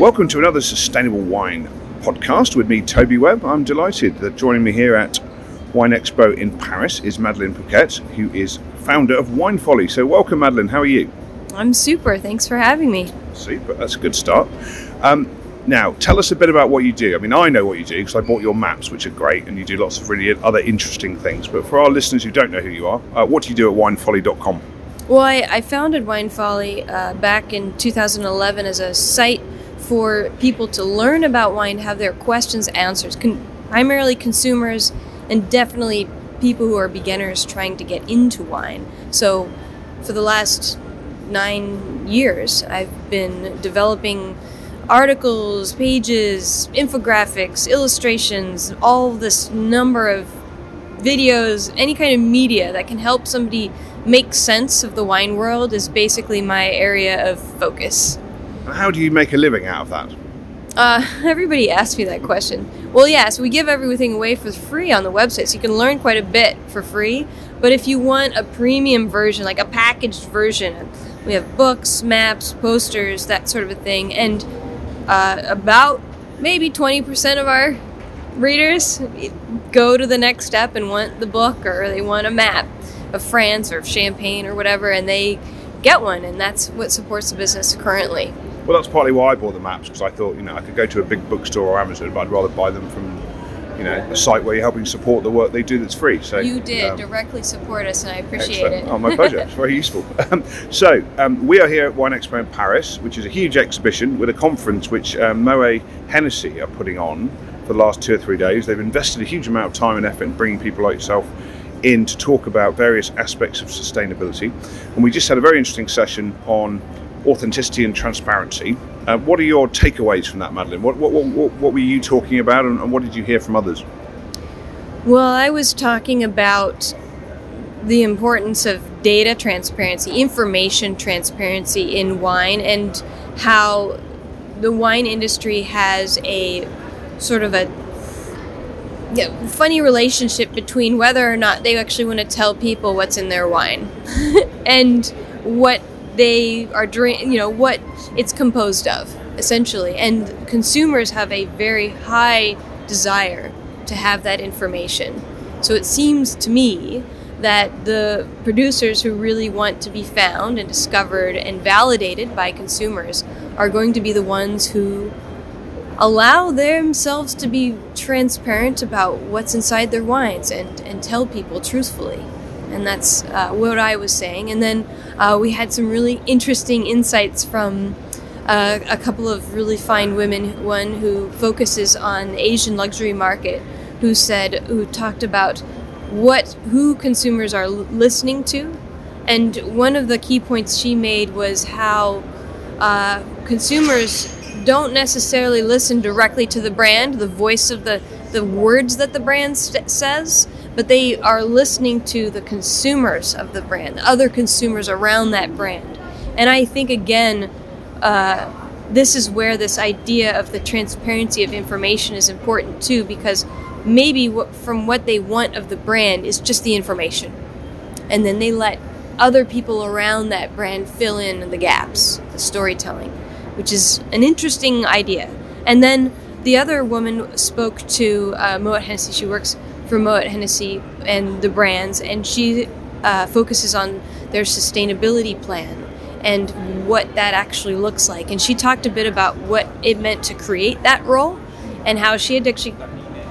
Welcome to another Sustainable Wine podcast with me, Toby Webb. I'm delighted that joining me here at Vinexpo in Paris is Madeline Puckette, who is founder of Wine Folly. So, welcome, Madeline. How are you? I'm super. Thanks for having me. Super. That's a good start. Um, now, tell us a bit about what you do. I mean, I know what you do because I bought your maps, which are great, and you do lots of really other interesting things. But for our listeners who don't know who you are, uh, what do you do at winefolly.com? Well, I, I founded Wine Folly uh, back in 2011 as a site for people to learn about wine, have their questions answered, Con- primarily consumers and definitely people who are beginners trying to get into wine. So, for the last nine years, I've been developing articles, pages, infographics, illustrations, all this number of videos, any kind of media that can help somebody make sense of the wine world is basically my area of focus. How do you make a living out of that? Uh, everybody asks me that question. Well, yeah, so we give everything away for free on the website, so you can learn quite a bit for free. But if you want a premium version, like a packaged version, we have books, maps, posters, that sort of a thing. And uh, about maybe 20% of our readers go to the next step and want the book or they want a map of France or Champagne or whatever, and they get one, and that's what supports the business currently. Well, that's partly why I bought the maps because I thought, you know, I could go to a big bookstore or Amazon, but I'd rather buy them from, you know, a site where you're helping support the work they do that's free. So you did um, directly support us, and I appreciate excellent. it. Oh, my pleasure. it's very useful. Um, so um, we are here at Vinexpo in Paris, which is a huge exhibition with a conference which um, Moet Hennessy are putting on for the last two or three days. They've invested a huge amount of time and effort in bringing people like yourself in to talk about various aspects of sustainability. And we just had a very interesting session on authenticity and transparency. Uh, what are your takeaways from that, Madeline? What, what, what, what were you talking about and, and what did you hear from others? Well, I was talking about the importance of data transparency, information transparency in wine, and how the wine industry has a sort of a funny relationship between whether or not they actually want to tell people what's in their wine and what they are drink you know what it's composed of essentially and consumers have a very high desire to have that information so it seems to me that the producers who really want to be found and discovered and validated by consumers are going to be the ones who allow themselves to be transparent about what's inside their wines and, and tell people truthfully. And that's uh, what I was saying. And then uh, we had some really interesting insights from uh, a couple of really fine women. One who focuses on Asian luxury market, who said, who talked about what who consumers are listening to, and one of the key points she made was how uh, consumers don't necessarily listen directly to the brand, the voice of the, the words that the brand says, but they are listening to the consumers of the brand, the other consumers around that brand. And I think, again, uh, this is where this idea of the transparency of information is important too, because maybe what, from what they want of the brand is just the information. And then they let other people around that brand fill in the gaps, the storytelling which is an interesting idea. And then the other woman spoke to uh, Moet Hennessy. She works for Moet Hennessy and the brands, and she uh, focuses on their sustainability plan and what that actually looks like. And she talked a bit about what it meant to create that role and how she had to actually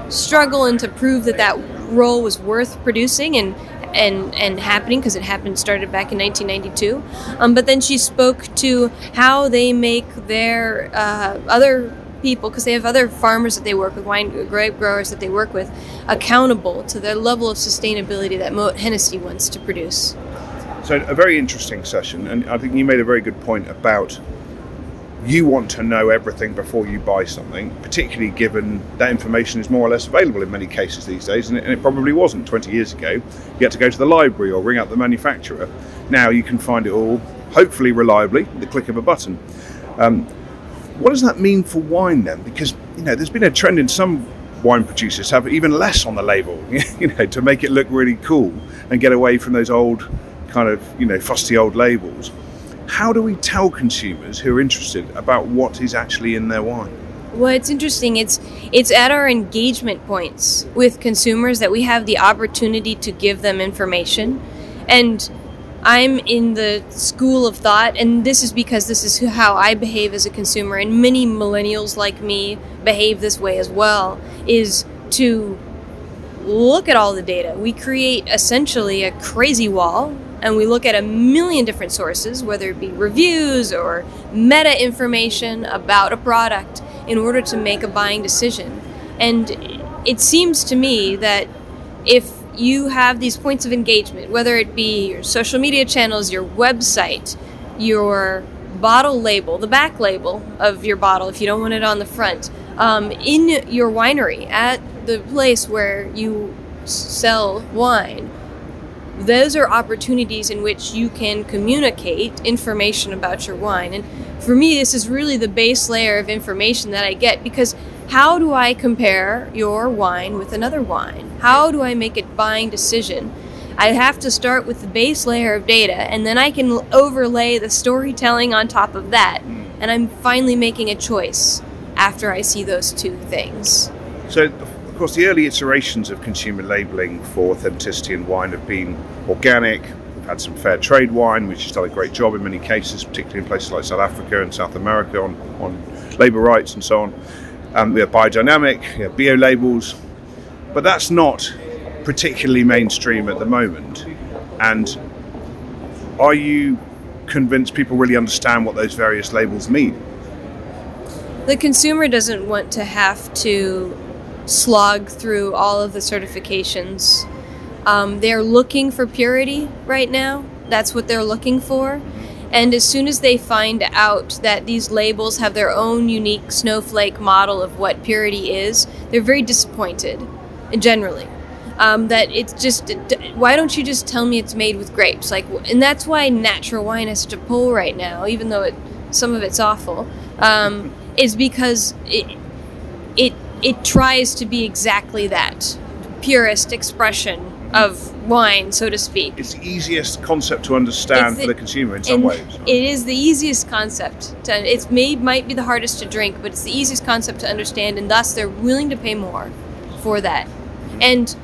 struggle and to prove that that role was worth producing and and and happening because it happened started back in 1992. Um, but then she spoke to how they make their uh, other people because they have other farmers that they work with, wine grape growers that they work with, accountable to the level of sustainability that Moet Hennessy wants to produce. So a very interesting session, and I think you made a very good point about you want to know everything before you buy something, particularly given that information is more or less available in many cases these days, and it, and it, probably wasn't 20 years ago. You had to go to the library or ring up the manufacturer. Now you can find it all, hopefully reliably, the click of a button. Um, what does that mean for wine then? Because you know, there's been a trend in some wine producers have even less on the label, you know, to make it look really cool and get away from those old kind of you know fusty old labels. how do we tell consumers who are interested about what is actually in their wine? Well, it's interesting. It's it's at our engagement points with consumers that we have the opportunity to give them information, and I'm in the school of thought, and this is because this is how I behave as a consumer, and many millennials like me behave this way as well. Is to look at all the data. We create essentially a crazy wall and we look at a million different sources, whether it be reviews or meta information about a product, in order to make a buying decision. And it seems to me that if you have these points of engagement, whether it be your social media channels, your website, your bottle label, the back label of your bottle, if you don't want it on the front, um, in your winery, at the place where you sell wine, those are opportunities in which you can communicate information about your wine. And for me, this is really the base layer of information that I get because how do I compare your wine with another wine? How do I make a buying decision? I have to start with the base layer of data and then I can overlay the storytelling on top of that. Mm. And I'm finally making a choice after I see those two things. So, of course, the early iterations of consumer labelling for authenticity in wine have been organic. We've had some fair trade wine, which has done a great job in many cases, particularly in places like South Africa and South America on, on labour rights and so on. Um, we have biodynamic, we have bio labels, but that's not particularly mainstream at the moment. And are you convinced people really understand what those various labels mean? The consumer doesn't want to have to slog through all of the certifications. Um, they're looking for purity right now. That's what they're looking for. And as soon as they find out that these labels have their own unique snowflake model of what purity is, they're very disappointed, generally. Um, that it's just, why don't you just tell me it's made with grapes? Like, and that's why natural wine has such a pull right now, even though it, some of it's awful. Um, is because it, it it tries to be exactly that purest expression of wine, so to speak. It's the easiest concept to understand the, for the consumer in some ways. It is the easiest concept. To, it's may might be the hardest to drink, but it's the easiest concept to understand, and thus they're willing to pay more for that. Mm-hmm. And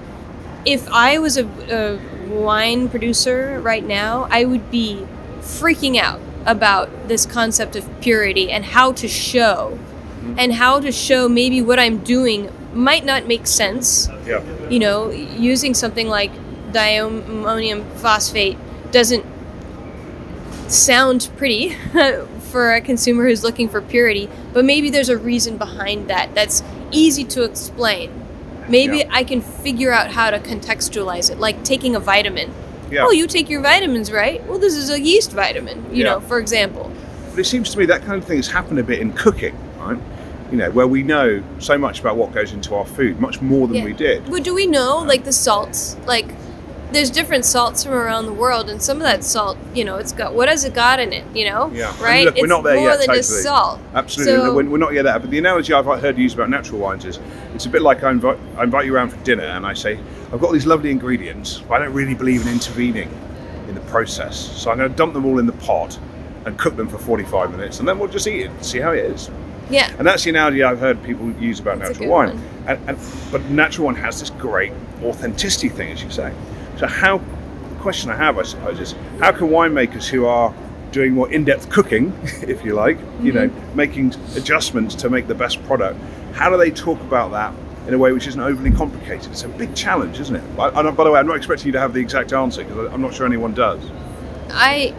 if I was a, a wine producer right now, I would be freaking out about this concept of purity and how to show mm-hmm. and how to show maybe what I'm doing might not make sense. Yeah. You know, using something like diammonium phosphate doesn't sound pretty for a consumer who's looking for purity, but maybe there's a reason behind that that's easy to explain. Maybe yeah. I can figure out how to contextualize it, like taking a vitamin. Yeah. Oh, you take your vitamins, right? Well, this is a yeast vitamin, you yeah. know, for example. But it seems to me that kind of thing has happened a bit in cooking, right? You know, where we know so much about what goes into our food, much more than yeah. we did. But do we know, um, like the salts, like there's different salts from around the world, and some of that salt, you know, it's got what has it got in it, you know? Yeah, right. Look, we're not there more yet. than totally. just salt. Absolutely, so, we're, not yet there. But the analogy I've heard used about natural wines is, it's a bit like I invite, I invite you around for dinner, and I say, I've got these lovely ingredients, but I don't really believe in intervening in the process, so I'm going to dump them all in the pot and cook them for 45 minutes, and then we'll just eat it, see how it is. Yeah. And that's the analogy I've heard people use about that's natural wine. And, and, but natural wine has this great authenticity thing, as you say. So how the question I have, I suppose, is how can winemakers who are doing more in-depth cooking, if you like, mm-hmm. you know, mm-hmm. making adjustments to make the best product, how do they talk about that in a way which isn't overly complicated? It's a big challenge, isn't it? And by the way, I'm not expecting you to have the exact answer because I'm not sure anyone does. I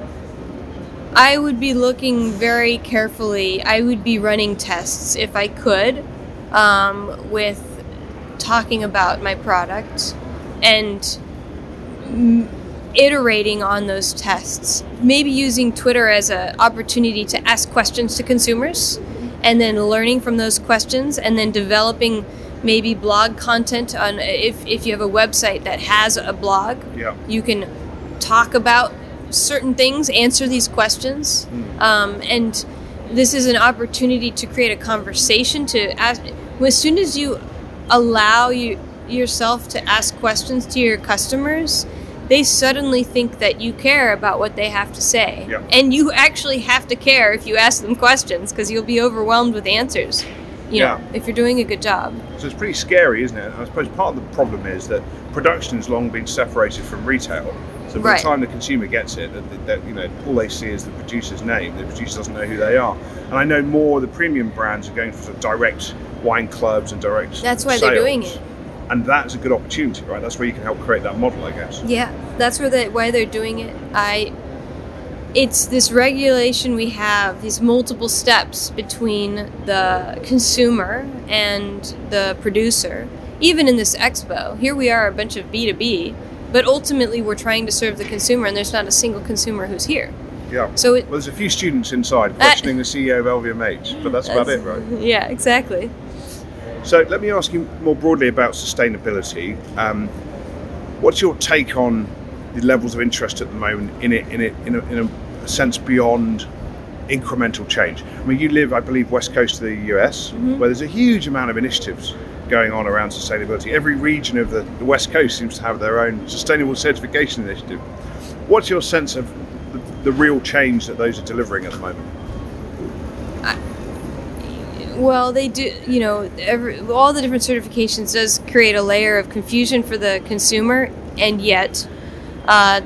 I would be looking very carefully. I would be running tests if I could um, with talking about my product and iterating on those tests. Maybe using Twitter as an opportunity to ask questions to consumers and then learning from those questions and then developing maybe blog content on if, if you have a website that has a blog yeah. you can talk about certain things, answer these questions, mm. um, and this is an opportunity to create a conversation. To ask, as soon as you allow you yourself to ask questions to your customers, they suddenly think that you care about what they have to say. Yeah. And you actually have to care if you ask them questions because you'll be overwhelmed with answers. You know, Yeah. if you're doing a good job. So it's pretty scary, isn't it? I suppose part of the problem is that production has long been separated from retail. So by Right. the time the consumer gets it, that, that, you know, all they see is the producer's name. The producer doesn't know who they are. And I know more of the premium brands are going for sort of direct wine clubs and direct. That's why they're doing it. And that's a good opportunity, right? That's where you can help create that model, I guess. Yeah, that's where they why they're doing it. I it's this regulation we have, these multiple steps between the consumer and the producer. Even in this expo, here we are a bunch of B2B, but ultimately we're trying to serve the consumer and there's not a single consumer who's here. Yeah. So it Well, there's a few students inside That- questioning the CEO of LVMH, but that's about it, right? Yeah, exactly. So let me ask you more broadly about sustainability. Um, what's your take on the levels of interest at the moment in it, in it, in a, in a sense beyond incremental change? I mean, you live, I believe, west coast of the US, where there's a huge amount of initiatives going on around sustainability. Every region of the, the west coast seems to have their own sustainable certification initiative. What's your sense of the, the real change that those are delivering at the moment? Well, they do. You know, every, all the different certifications does create a layer of confusion for the consumer, and yet, uh,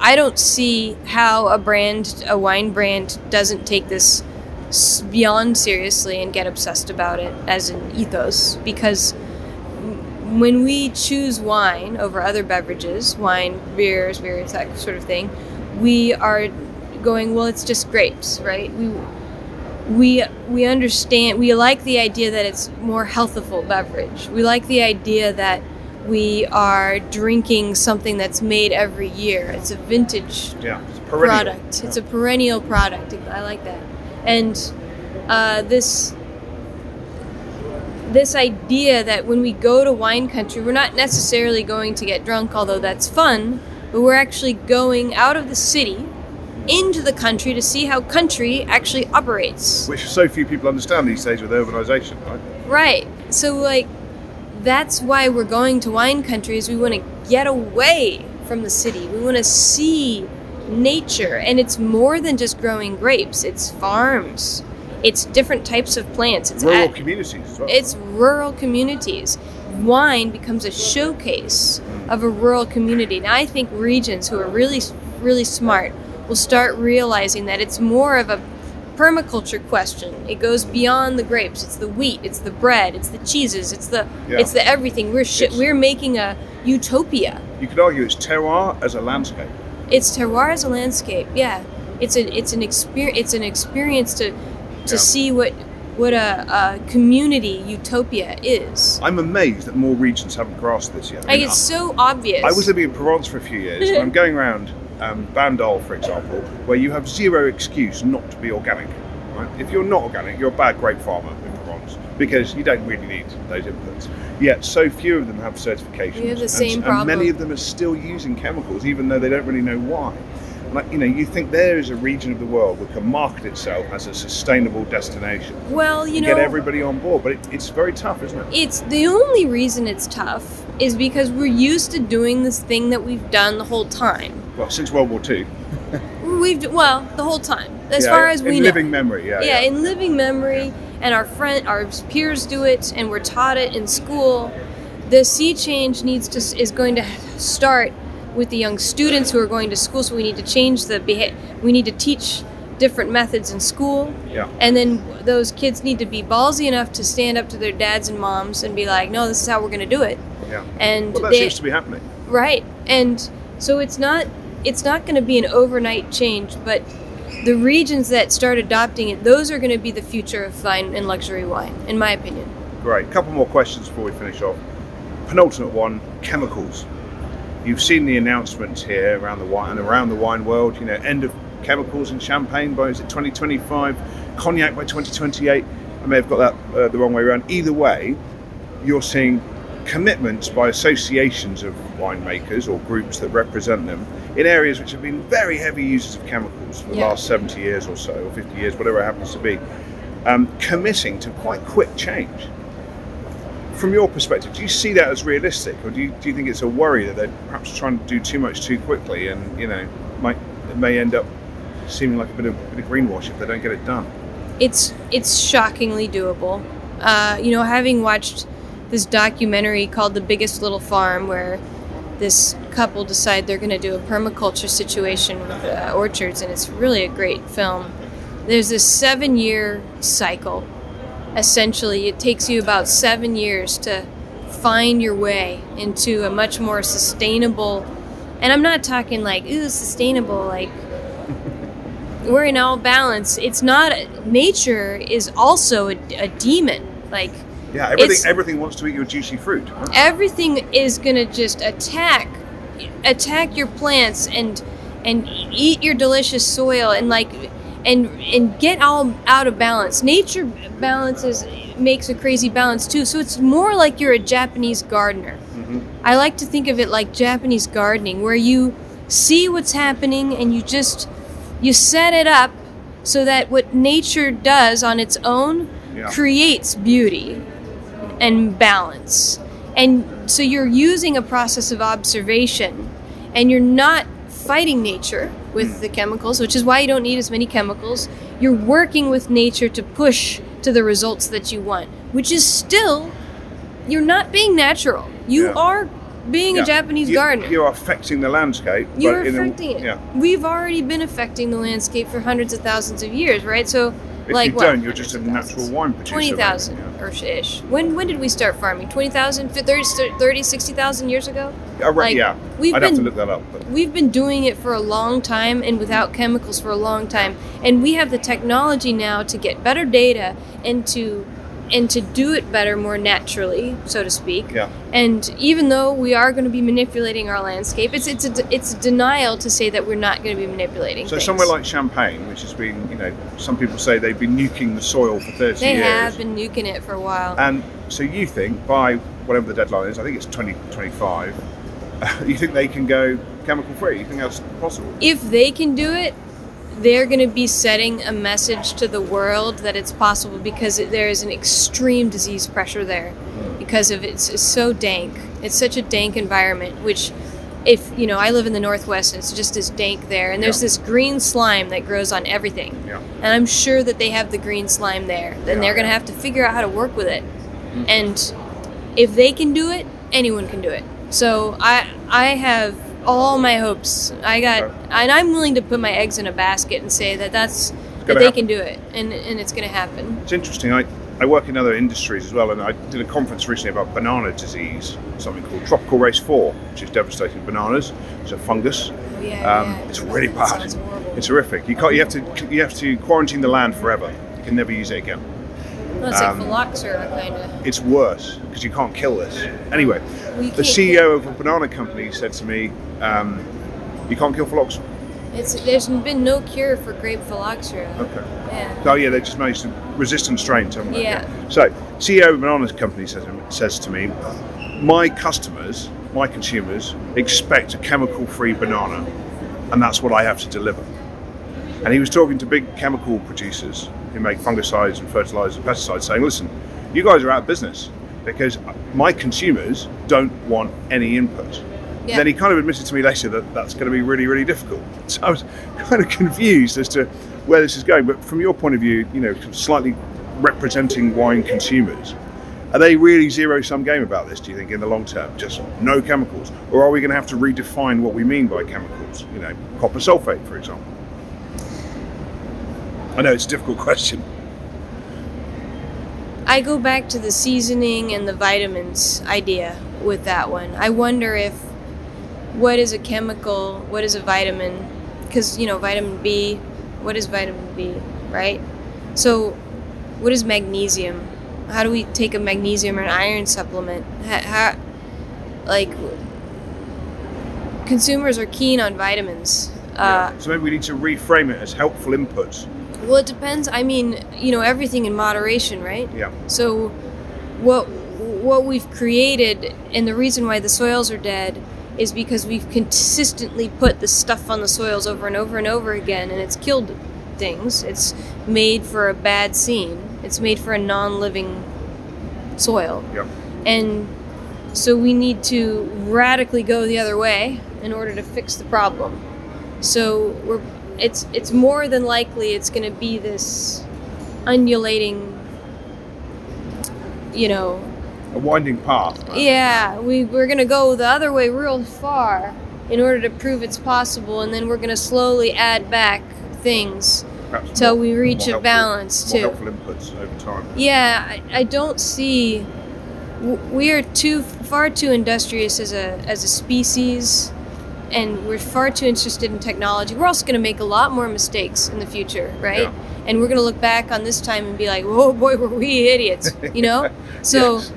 I don't see how a brand, a wine brand, doesn't take this beyond seriously and get obsessed about it as an ethos. Because when we choose wine over other beverages, wine, beers, spirits, that sort of thing, we are going, well, it's just grapes, right? We we we understand we like the idea that it's more healthful beverage. We like the idea that we are drinking something that's made every year. It's a vintage Yeah, it's product. It's a perennial product. I like that. And uh, this this idea that when we go to wine country, we're not necessarily going to get drunk, although that's fun, but we're actually going out of the city into the country to see how country actually operates. which so few people understand these days with urbanisation, right? Right. So like that's why we're going to wine country is We want to get away from the city. We want to see nature and it's more than just growing grapes. It's farms. It's different types of plants. It's Rural at- communities as well. it's rural communities. Wine becomes a showcase of a rural community. Now, I think regions who are really, really smart will start realizing that it's more of a permaculture question. It goes beyond the grapes. It's the wheat. It's the bread. It's the cheeses. It's the Yeah. it's the everything. We're sh- we're making a utopia. you could argue it's terroir as a landscape. It's terroir as a landscape. Yeah, it's a it's an experience. It's an experience to to Yeah. see what what a, a community utopia is. I'm amazed that more regions haven't grasped this yet. I Like mean, it's so obvious. I was living in Provence for a few years, and I'm going around um, Bandol, for example, where you have zero excuse not to be organic. Right? If you're not organic, you're a bad grape farmer in Provence because you don't really need those inputs. Yet, so few of them have certifications. We have the and- same and, problem. many of them are still using chemicals, even though they don't really know why. Like you know, you think there is a region of the world that can market itself as a sustainable destination, well, you and know, get everybody on board, but it, it's very tough, isn't it? it's the only reason it's tough is because we're used to doing this thing that we've done the whole time. Well, since World War II, We've well the whole time, as Yeah, far as in we know. In living memory, yeah, yeah, in living memory, and our friend, our peers do it, and we're taught it in school. The sea change needs to is going to start with the young students who are going to school. So we need to change the beha- We need to teach different methods in school, yeah. and then those kids need to be ballsy enough to stand up to their dads and moms and be like, "No, this is how we're going to do it." Yeah. And Well, that they, seems to be happening. Right. And so it's not it's not going to be an overnight change, but the regions that start adopting it, those are going to be the future of fine and luxury wine, in my opinion. Great. couple more questions before we finish off. Penultimate one: chemicals. You've seen the announcements here around the wine and around the wine world. You know, end of chemicals in champagne by is it 2025? Cognac by 2028. I may have got that uh, the wrong way around. Either way, you're seeing commitments by associations of winemakers or groups that represent them in areas which have been very heavy users of chemicals for the Yeah. last 70 years or so, or 50 years, whatever it happens to be, um, committing to quite quick change. from your perspective, do you see that as realistic, or do you, do you think it's a worry that they're perhaps trying to do too much too quickly, and you know, might it may end up seeming like a bit of, bit of greenwash if they don't get it done? It's it's shockingly doable. Uh, you know, having watched this documentary called "The Biggest Little Farm," where this couple decide they're going to do a permaculture situation with uh, orchards, and it's really a great film. There's this seven-year cycle. Essentially, it takes you about seven years to find your way into a much more sustainable. And I'm not talking like ooh sustainable like we're in all balance. It's not nature is also a, a demon. Like Yeah, everything everything wants to eat your juicy fruit. huh? everything is gonna just attack attack your plants and and eat your delicious soil and like and and get all out of balance. Nature balances makes a crazy balance too. So it's more like you're a Japanese gardener. Mm-hmm. I like to think of it like Japanese gardening, where you see what's happening and you just you set it up so that what nature does on its own Yeah. creates beauty and balance. And so you're using a process of observation and you're not fighting nature with hmm. the chemicals, which is why you don't need as many chemicals. You're working with nature to push to the results that you want, which is still you're not being natural. You Yeah. are being Yeah. a Japanese You- gardener. You're affecting the landscape. You're in a- affecting it. Yeah. We've already been affecting the landscape for hundreds of thousands of years, right? So, If like, you well, don't, you're just a natural wine producer. Twenty thousand Yeah. or ish. When when did we start farming? 20,000, 30, 30 60,000 years ago? Right, Like, yeah. we've I'd have to been- look that up. But We've been doing it for a long time and without chemicals for a long time. And we have the technology now to get better data and to and to do it better more naturally, so to speak. yeah. And even though we are going to be manipulating our landscape, it's it's a, it's denial to say that we're not going to be manipulating. So things. somewhere like Champagne, which has been, you know, some people say they've been nuking the soil for 30 they years. have been nuking it for a while. And so you think by whatever the deadline is, I think it's 2025, you think they can go chemical free? You think that's possible? if they can do it, they're going to be setting a message to the world that it's possible because there is an extreme disease pressure there because of it's, it's so dank. It's such a dank environment, which if you know, I live in the northwest and it's just as dank there, and there's Yeah. this green slime that grows on everything. Yeah. And I'm sure that they have the green slime there. and Yeah, they're going to have to figure out how to work with it. Mm-hmm. And if they can do it, anyone can do it. So I I have all my hopes. I got and I'm willing to put my eggs in a basket and say that that's that they happen. can do it and and it's going to happen. It's interesting. I, I work in other industries as well, and I did a conference recently about banana disease, something called tropical race 4, which is devastating bananas. It's a fungus. Yeah, Um, yeah. it's really bad. horrible. It's horrific. You can't. You have to. You have to quarantine the land forever. You can never use it again. Well, it's um, like phylloxera kind of. It's worse because you can't kill this. Anyway, Well, the CEO of a banana company said to me, um, "You can't kill phylloxera." It's there's been no cure for grape phylloxera. Okay. Yeah. Oh yeah, they just managed to resistant strains, haven't they? Yeah. So CEO of a banana company says, says to me, my customers, my consumers, expect a chemical-free banana, and that's what I have to deliver. And he was talking to big chemical producers who make fungicides and fertilizers and pesticides, saying, listen, you guys are out of business because my consumers don't want any input. Yeah. Then he kind of admitted to me later that that's going to be really, really difficult. So I was kind of confused as to where this is going. But from your point of view, you know, slightly representing wine consumers, are they really zero sum game about this, do you think, in the long term? Just no chemicals? Or are we going to have to redefine what we mean by chemicals? You know, copper sulfate, for example. I know it's a difficult question. I go back to the seasoning and the vitamins idea with that one. I wonder if what is a chemical, what is a vitamin? Because, you know, vitamin B, what is vitamin B, right? So, what is magnesium? How do we take a magnesium or an iron supplement? How, how like, consumers are keen on vitamins. Uh, so maybe we need to reframe it as helpful inputs. Well, it depends. I mean, you know, everything in moderation, right? Yeah. So, what what we've created, and the reason why the soils are dead, is because we've consistently put the stuff on the soils over and over and over again, and it's killed things. It's made for a bad scene. It's made for a non-living soil, Yeah. And so we need to radically go the other way in order to fix the problem. So we're it's it's more than likely it's going to be this undulating you know A winding path. right? yeah we we're going to go the other way real far in order to prove it's possible and then we're going to slowly add back things Perhaps till more- we reach a helpful- balance, more too. helpful inputs over time. Yeah, I, I don't see. We are too far too industrious as a as a species, and we're far too interested in technology. We're also going to make a lot more mistakes in the future, right? Yeah. And we're going to look back on this time and be like, "Oh boy, were we idiots!" You know. So, Yes.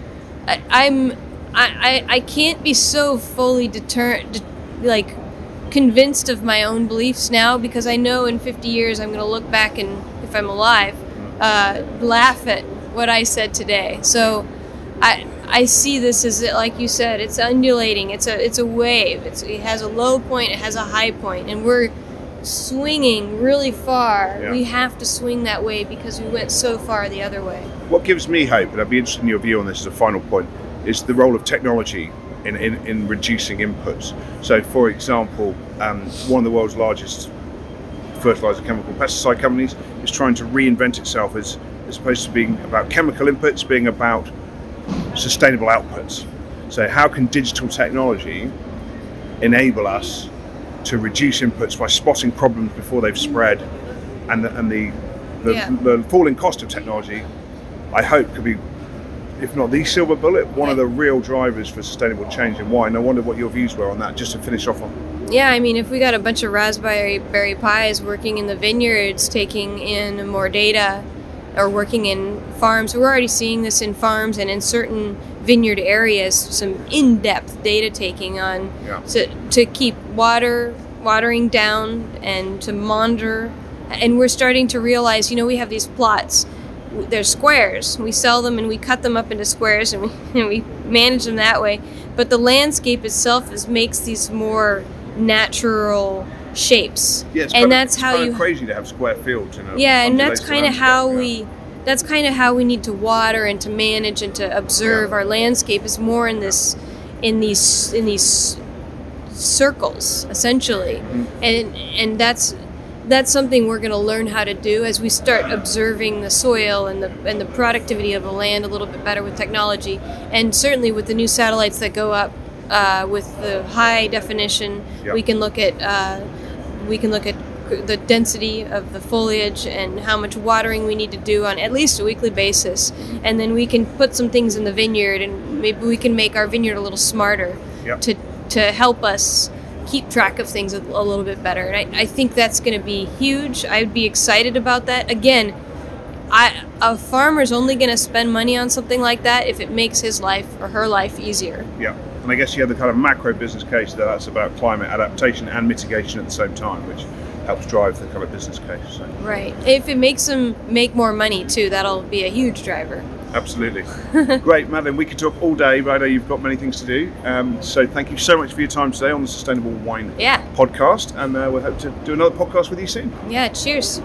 I, I'm I, I I can't be so fully deter de- like convinced of my own beliefs now because I know in 50 years I'm going to look back and if I'm alive, uh, laugh at what I said today. So I I see this as like you said, it's undulating. It's a it's a wave. It's, it has a low point. It has a high point, and we're swinging really far. Yeah. We have to swing that way because we went so far the other way. What gives me hope, and I'd be interested in your view on this as a final point, is the role of technology in, in, in reducing inputs. So, for example, um, one of the world's largest fertilizer, chemical, pesticide companies is trying to reinvent itself as, as opposed to being about chemical inputs, being about sustainable outputs. So, how can digital technology enable us to reduce inputs by spotting problems before they've spread, and the, and the the, Yeah. the falling cost of technology, I hope, could be, if not the silver bullet, one of the real drivers for sustainable change in wine. I wonder what your views were on that. Just to finish off on, Yeah, I mean, if we got a bunch of raspberry berry pies working in the vineyards, taking in more data, or working in farms, we're already seeing this in farms and in certain vineyard areas. Some in-depth data taking on Yeah. to to keep water watering down and to monitor. And we're starting to realize, you know, we have these plots. They're squares. We sell them and we cut them up into squares and we, and we manage them that way. But the landscape itself is makes these more natural shapes. yeah, and kind that's of, how you of crazy to have square fields. In yeah, and that's kind of how yeah. we that's kind of how we need to water and to manage and to observe Yeah. our landscape is more in this in these in these circles essentially. Mm-hmm. And and that's that's something we're going to learn how to do as we start observing the soil and the and the productivity of the land a little bit better with technology and certainly with the new satellites that go up uh, with the high definition Yeah. we can look at uh, we can look at the density of the foliage and how much watering we need to do on at least a weekly basis. And then we can put some things in the vineyard and maybe we can make our vineyard a little smarter Yeah. to to help us keep track of things a, a little bit better. And I, I think that's going to be huge. I'd be excited about that. Again I, a farmer's only going to spend money on something like that if it makes his life or her life easier. Yeah, and I guess you have the kind of macro business case that that's about climate adaptation and mitigation at the same time, which helps drive the kind of business case. So, right if it makes them make more money too that'll be a huge driver absolutely. Great, Madeline. We could talk all day, but I know you've got many things to do. Um, so thank you so much for your time today on the Sustainable Wine yeah podcast, and uh, we'll hope to do another podcast with you soon. yeah cheers